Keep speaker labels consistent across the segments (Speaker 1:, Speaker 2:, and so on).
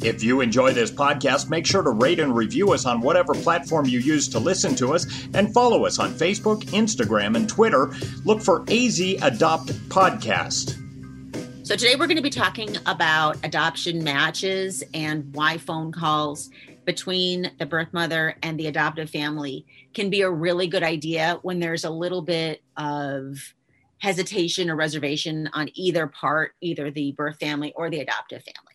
Speaker 1: If you enjoy this podcast, make sure to rate and review us on whatever platform you use to listen to us and follow us on Facebook, Instagram, and Twitter. Look for AZ Adopt Podcast.
Speaker 2: So, today we're going to be talking about adoption matches and why phone calls between the birth mother and the adoptive family can be a really good idea when there's a little bit of hesitation or reservation on either part, either the birth family or the adoptive family.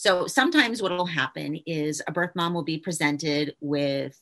Speaker 2: So sometimes what will happen is a birth mom will be presented with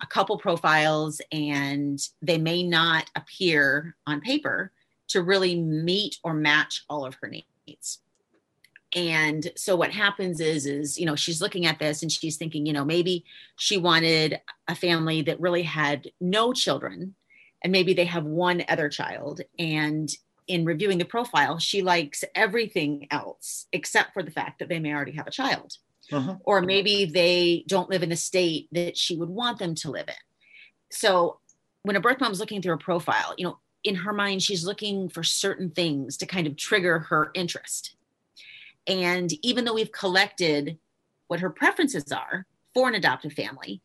Speaker 2: a couple profiles and they may not appear on paper to really meet or match all of her needs. And so what happens is is you know she's looking at this and she's thinking you know maybe she wanted a family that really had no children and maybe they have one other child and in reviewing the profile, she likes everything else except for the fact that they may already have a child. Uh-huh. Or maybe they don't live in the state that she would want them to live in. So when a birth mom is looking through a profile, you know, in her mind, she's looking for certain things to kind of trigger her interest. And even though we've collected what her preferences are for an adoptive family,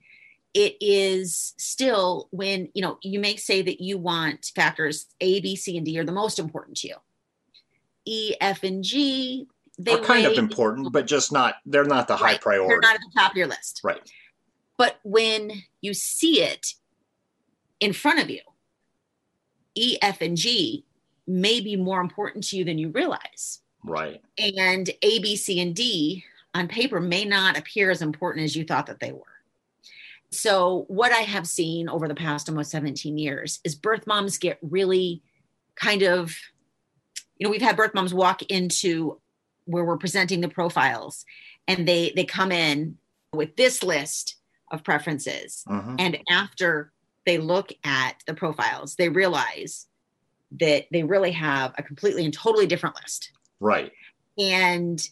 Speaker 2: it is still when you know you may say that you want factors a b c and d are the most important to you. E f and g
Speaker 1: they are kind of important but just not they're not the right. high priority.
Speaker 2: they're not at the top of your list.
Speaker 1: Right.
Speaker 2: But when you see it in front of you e f and g may be more important to you than you realize.
Speaker 1: Right.
Speaker 2: And a b c and d on paper may not appear as important as you thought that they were so, what I have seen over the past almost 17 years is birth moms get really kind of, you know, we've had birth moms walk into where we're presenting the profiles and they they come in with this list of preferences. Uh-huh. and after they look at the profiles they realize that they really have a completely and totally different list.
Speaker 1: Right.
Speaker 2: And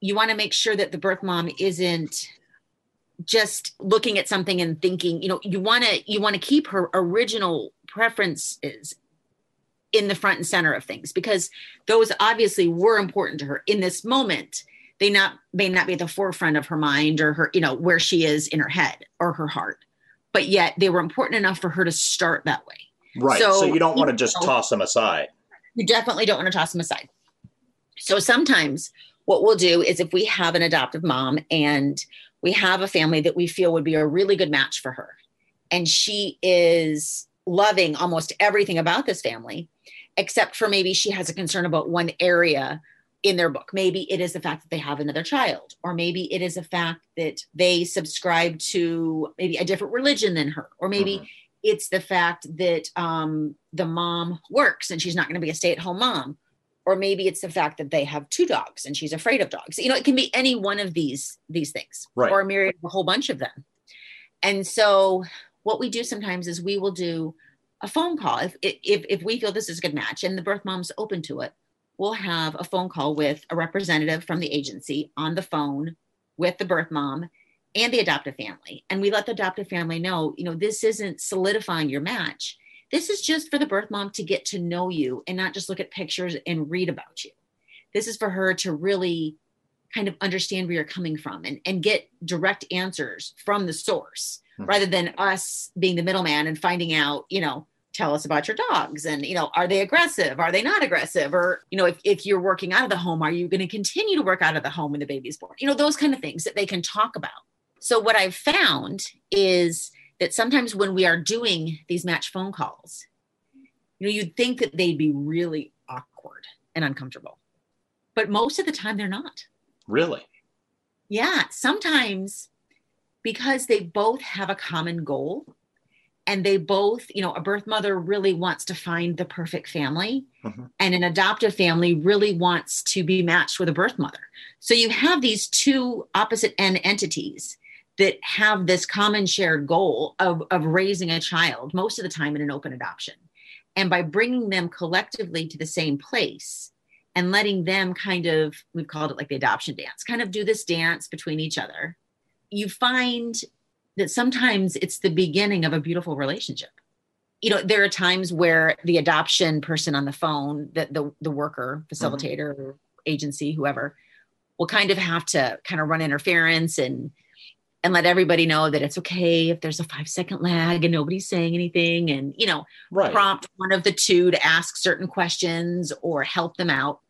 Speaker 2: you want to make sure that the birth mom isn't just looking at something and thinking you know you want to you want to keep her original preferences in the front and center of things because those obviously were important to her. In this moment they not may not be at the forefront of her mind or her you know where she is in her head or her heart but yet they were important enough for her to start that way.
Speaker 1: Right. So, so you don't want to just know, toss them aside.
Speaker 2: You definitely don't want to toss them aside. So sometimes what we'll do is if we have an adoptive mom and we have a family that we feel would be a really good match for her. And she is loving almost everything about this family, except for maybe she has a concern about one area in their book. Maybe it is the fact that they have another child, or maybe it is a fact that they subscribe to maybe a different religion than her, or maybe uh-huh. it's the fact that um, the mom works and she's not going to be a stay at home mom, or maybe it's the fact that they have two dogs and she's afraid of dogs. You know it can be any one of these these things
Speaker 1: right.
Speaker 2: or a myriad a whole bunch of them. And so what we do sometimes is we will do a phone call. If if, if we feel this is a good match and the birth mom's open to it we'll have a phone call with a representative from the agency on the phone with the birth mom and the adoptive family. And we let the adoptive family know you know this isn't solidifying your match this is just for the birth mom to get to know you and not just look at pictures and read about you. This is for her to really kind of understand where you're coming from and, and get direct answers from the source mm-hmm. rather than us being the middleman and finding out, you know, tell us about your dogs and you know are they aggressive are they not aggressive or you know if, if you're working out of the home are you going to continue to work out of the home when the baby's born you know those kind of things that they can talk about so what i've found is that sometimes when we are doing these match phone calls you know you'd think that they'd be really awkward and uncomfortable but most of the time they're not.
Speaker 1: Really?
Speaker 2: Yeah sometimes because they both have a common goal and they both you know a birth mother really wants to find the perfect family mm-hmm. and an adoptive family really wants to be matched with a birth mother. So you have these two opposite end entities that have this common shared goal of, of raising a child most of the time in an open adoption and by bringing them collectively to the same place and letting them kind of we've called it like the adoption dance kind of do this dance between each other you find that sometimes it's the beginning of a beautiful relationship. You know, there are times where the adoption person on the phone, that the the worker, facilitator, mm-hmm. agency, whoever, will kind of have to kind of run interference and and let everybody know that it's okay if there's a five second lag and nobody's saying anything and you know right. prompt one of the two to ask certain questions or help them out.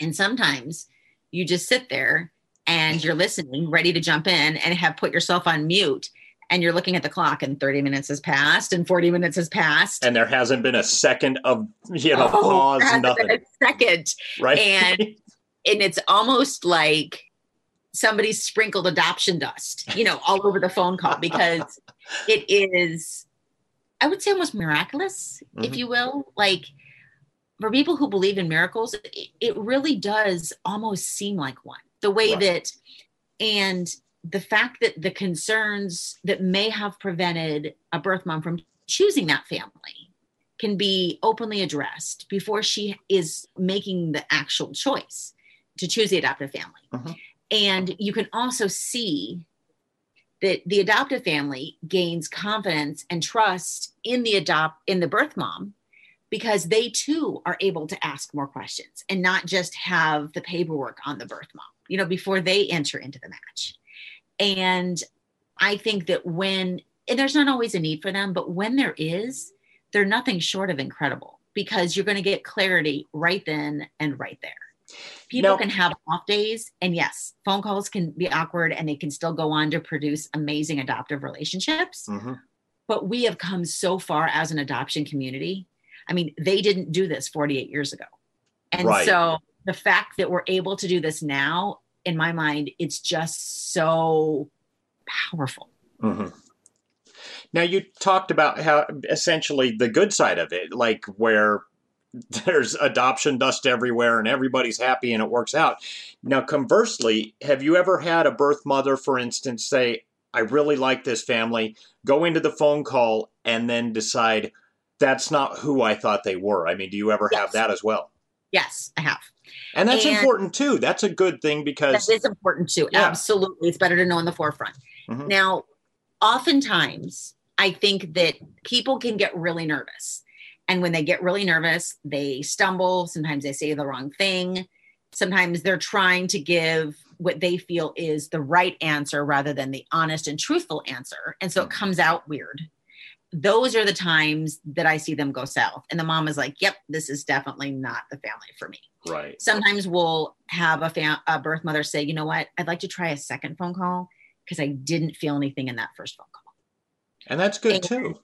Speaker 2: And sometimes you just sit there and you're listening, ready to jump in and have put yourself on mute and you're looking at the clock and 30 minutes has passed and 40 minutes has passed.
Speaker 1: And there hasn't been a second of you know oh, pause nothing. a
Speaker 2: second. Right. And and it's almost like somebody sprinkled adoption dust you know all over the phone call because it is i would say almost miraculous mm-hmm. if you will like for people who believe in miracles it, it really does almost seem like one the way right. that and the fact that the concerns that may have prevented a birth mom from choosing that family can be openly addressed before she is making the actual choice to choose the adoptive family. Uh-huh. And you can also see that the adoptive family gains confidence and trust in the adopt in the birth mom because they too are able to ask more questions and not just have the paperwork on the birth mom you know, before they enter into the match. And I think that when, and there's not always a need for them, but when there is, they're nothing short of incredible because you're going to get clarity right then and right there. People can have off days, and yes, phone calls can be awkward and they can still go on to produce amazing adoptive relationships. Mm-hmm. But we have come so far as an adoption community. I mean, they didn't do this 48 years ago. And right. so the fact that we're able to do this now, in my mind, it's just so powerful. Mm-hmm.
Speaker 1: Now, you talked about how essentially the good side of it, like where there's adoption dust everywhere and everybody's happy and it works out. Now, conversely, have you ever had a birth mother, for instance, say, I really like this family, go into the phone call and then decide that's not who I thought they were? I mean, do you ever yes. have that as well?
Speaker 2: Yes, I have.
Speaker 1: And that's and important too. That's a good thing because
Speaker 2: that is important too. Yeah. Absolutely. It's better to know in the forefront. Mm-hmm. Now, oftentimes I think that people can get really nervous. And when they get really nervous, they stumble. Sometimes they say the wrong thing. Sometimes they're trying to give what they feel is the right answer rather than the honest and truthful answer. And so it mm. comes out weird those are the times that I see them go south. And the mom is like, yep, this is definitely not the family for me.
Speaker 1: Right.
Speaker 2: Sometimes we'll have a, fam- a birth mother say, you know what, I'd like to try a second phone call because I didn't feel anything in that first phone call.
Speaker 1: And that's good and too.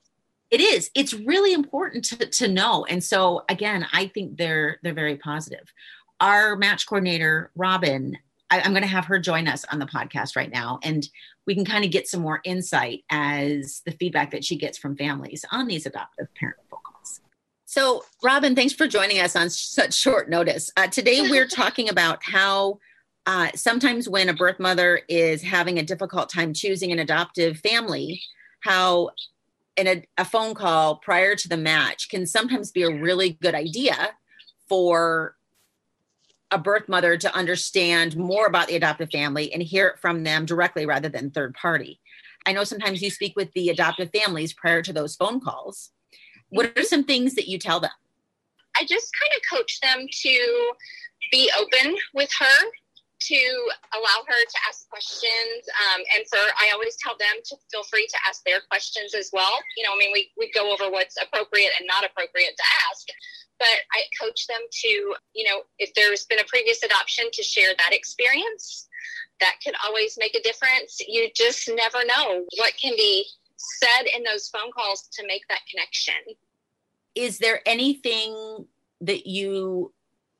Speaker 2: It is. It's really important to, to know. And so again, I think they're they're very positive. Our match coordinator, Robin, I, I'm going to have her join us on the podcast right now. And we can kind of get some more insight as the feedback that she gets from families on these adoptive parent phone calls. So, Robin, thanks for joining us on such short notice. Uh, today, we're talking about how uh, sometimes when a birth mother is having a difficult time choosing an adoptive family, how in a, a phone call prior to the match can sometimes be a really good idea for a birth mother to understand more about the adoptive family and hear it from them directly rather than third party. I know sometimes you speak with the adoptive families prior to those phone calls. What are some things that you tell them?
Speaker 3: I just kind of coach them to be open with her to allow her to ask questions. Um, and for, I always tell them to feel free to ask their questions as well. You know, I mean, we, we go over what's appropriate and not appropriate to ask, but I coach them to, you know, if there's been a previous adoption, to share that experience. That could always make a difference. You just never know what can be said in those phone calls to make that connection.
Speaker 2: Is there anything that you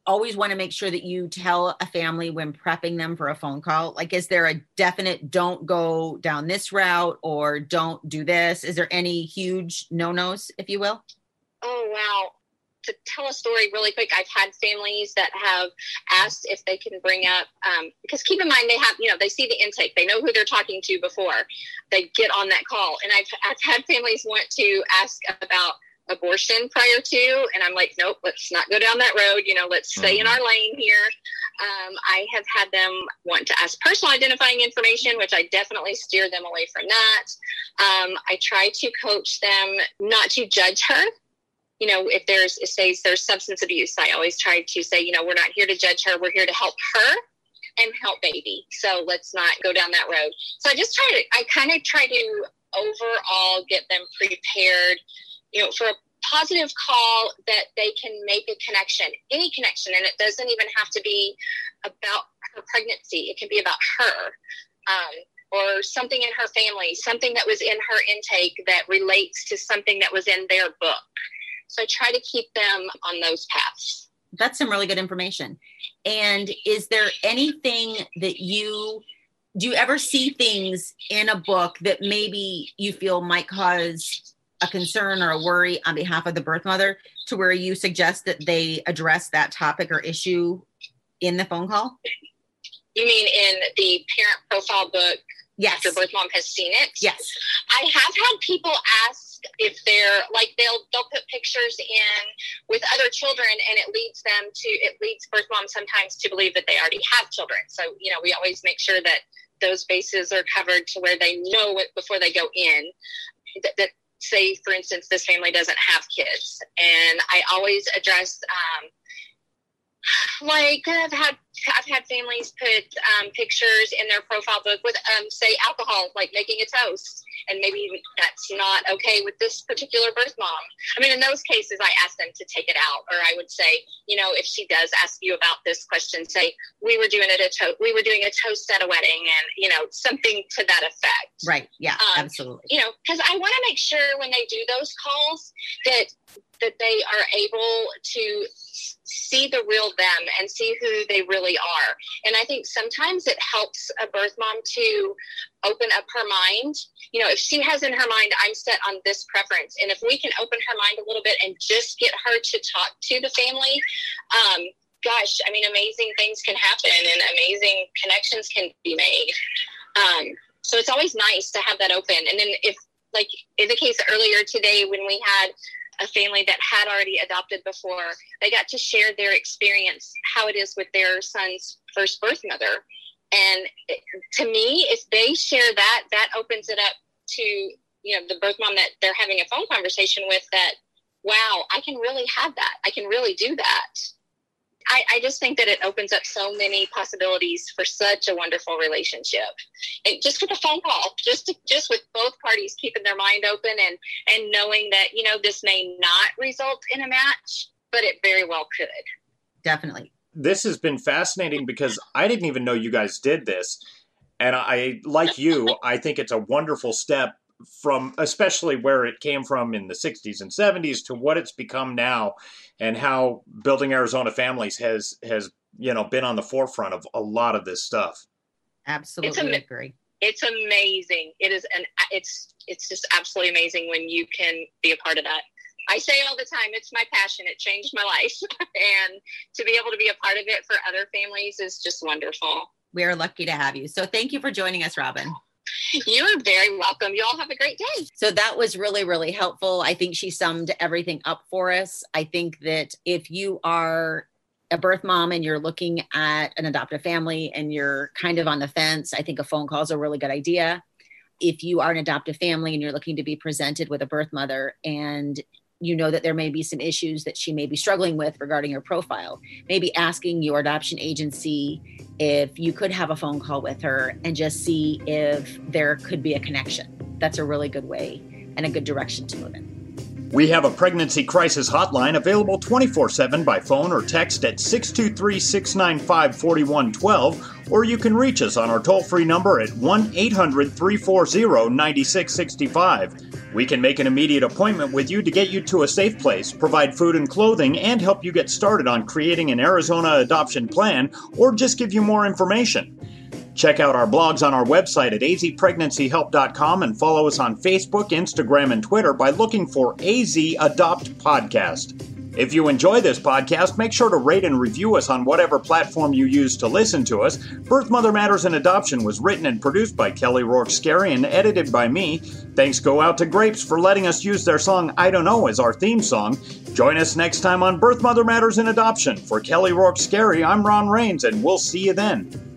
Speaker 2: always want to make sure that you tell a family when prepping them for a phone call? Like, is there a definite don't go down this route or don't do this? Is there any huge no nos, if you will?
Speaker 3: Oh, wow. To tell a story really quick, I've had families that have asked if they can bring up, um, because keep in mind, they have, you know, they see the intake, they know who they're talking to before they get on that call. And I've, I've had families want to ask about abortion prior to and i'm like nope let's not go down that road you know let's stay mm-hmm. in our lane here. Um, i have had them want to ask personal identifying information which i definitely steer them away from that. Um, i try to coach them not to judge her. You know if there's it says there's substance abuse i always try to say you know we're not here to judge her we're here to help her and help baby. So let's not go down that road. So i just try to i kind of try to overall get them prepared you know, for a positive call that they can make a connection, any connection, and it doesn't even have to be about her pregnancy. It can be about her. Um, or something in her family, something that was in her intake that relates to something that was in their book. So I try to keep them on those paths.
Speaker 2: That's some really good information. And is there anything that you do you ever see things in a book that maybe you feel might cause a concern or a worry on behalf of the birth mother to where you suggest that they address that topic or issue in the phone call?
Speaker 3: You mean in the parent profile book
Speaker 2: yes.
Speaker 3: after birth mom has seen it?
Speaker 2: Yes.
Speaker 3: I have had people ask if they're like they'll they'll put pictures in with other children and it leads them to it leads birth mom sometimes to believe that they already have children. So, you know, we always make sure that those bases are covered to where they know it before they go in. That, that say, for instance, this family doesn't have kids, and I always address um, like I've had I've had families put um, pictures in their profile book with um, say alcohol, like making a toast, and maybe that's not okay with this particular birth mom. I mean, in those cases, I ask them to take it out, or I would say, you know, if she does ask you about this question, say we were doing it a to- we were doing a toast at a wedding, and you know, something to that effect.
Speaker 2: Right. Yeah. Um, absolutely.
Speaker 3: You know, because I want to make sure when they do those calls that that they are able to see the real them and see who they really are. And I think sometimes it helps a birth mom to open up her mind. You know, if she has in her mind, I'm set on this preference, and if we can open her mind a little bit and just get her to talk to the family, um, gosh, I mean, amazing things can happen and amazing connections can be made. Um, so it's always nice to have that open. And then if, like in the case earlier today, when we had a family that had already adopted before, they got to share their experience, how it is with their son's first birth mother. And to me, if they share that, that opens it up to, you know, the birth mom that they're having a phone conversation with that, wow, I can really have that. I can really do that. I, I, just think that it opens up so many possibilities for such a wonderful relationship. And just with a phone call, just to, just with both parties keeping their mind open and and knowing that you know this may not result in a match, but it very well could.
Speaker 2: Definitely.
Speaker 1: This has been fascinating because I didn't even know you guys did this, and I like you. I think it's a wonderful step from especially where it came from in the 60s and 70s to what it's become now and how building Arizona families has has you know been on the forefront of a lot of this stuff.
Speaker 2: Absolutely it's am- agree.
Speaker 3: It's amazing. It is an it's it's just absolutely amazing when you can be a part of that. I say all the time, it's my passion. It changed my life, and to be able to be a part of it for other families is just wonderful.
Speaker 2: We are lucky to have you. So thank you for joining us, Robin.
Speaker 3: You're very welcome. You all have a great day.
Speaker 2: So that was really, really helpful. I think she summed everything up for us. I think that if you are a birth mom and you're looking at an adoptive family and you're kind of on the fence, I think a phone call is a really good idea. If you are an adoptive family and you're looking to be presented with a birth mother and you know that there may be some issues that she may be struggling with regarding her profile. Maybe asking your adoption agency if you could have a phone call with her and just see if there could be a connection. That's a really good way and a good direction to move in.
Speaker 1: We have a pregnancy crisis hotline available 24 7 by phone or text at 623 695 4112, or you can reach us on our toll free number at 1 800 340 9665. We can make an immediate appointment with you to get you to a safe place, provide food and clothing, and help you get started on creating an Arizona adoption plan, or just give you more information. Check out our blogs on our website at azpregnancyhelp.com and follow us on Facebook, Instagram, and Twitter by looking for AZ Adopt Podcast. If you enjoy this podcast, make sure to rate and review us on whatever platform you use to listen to us. Birth Mother Matters and Adoption was written and produced by Kelly Rourke Scary and edited by me. Thanks go out to Grapes for letting us use their song I Don't Know as our theme song. Join us next time on Birth Mother Matters and Adoption. For Kelly Rourke Scary, I'm Ron Rains, and we'll see you then.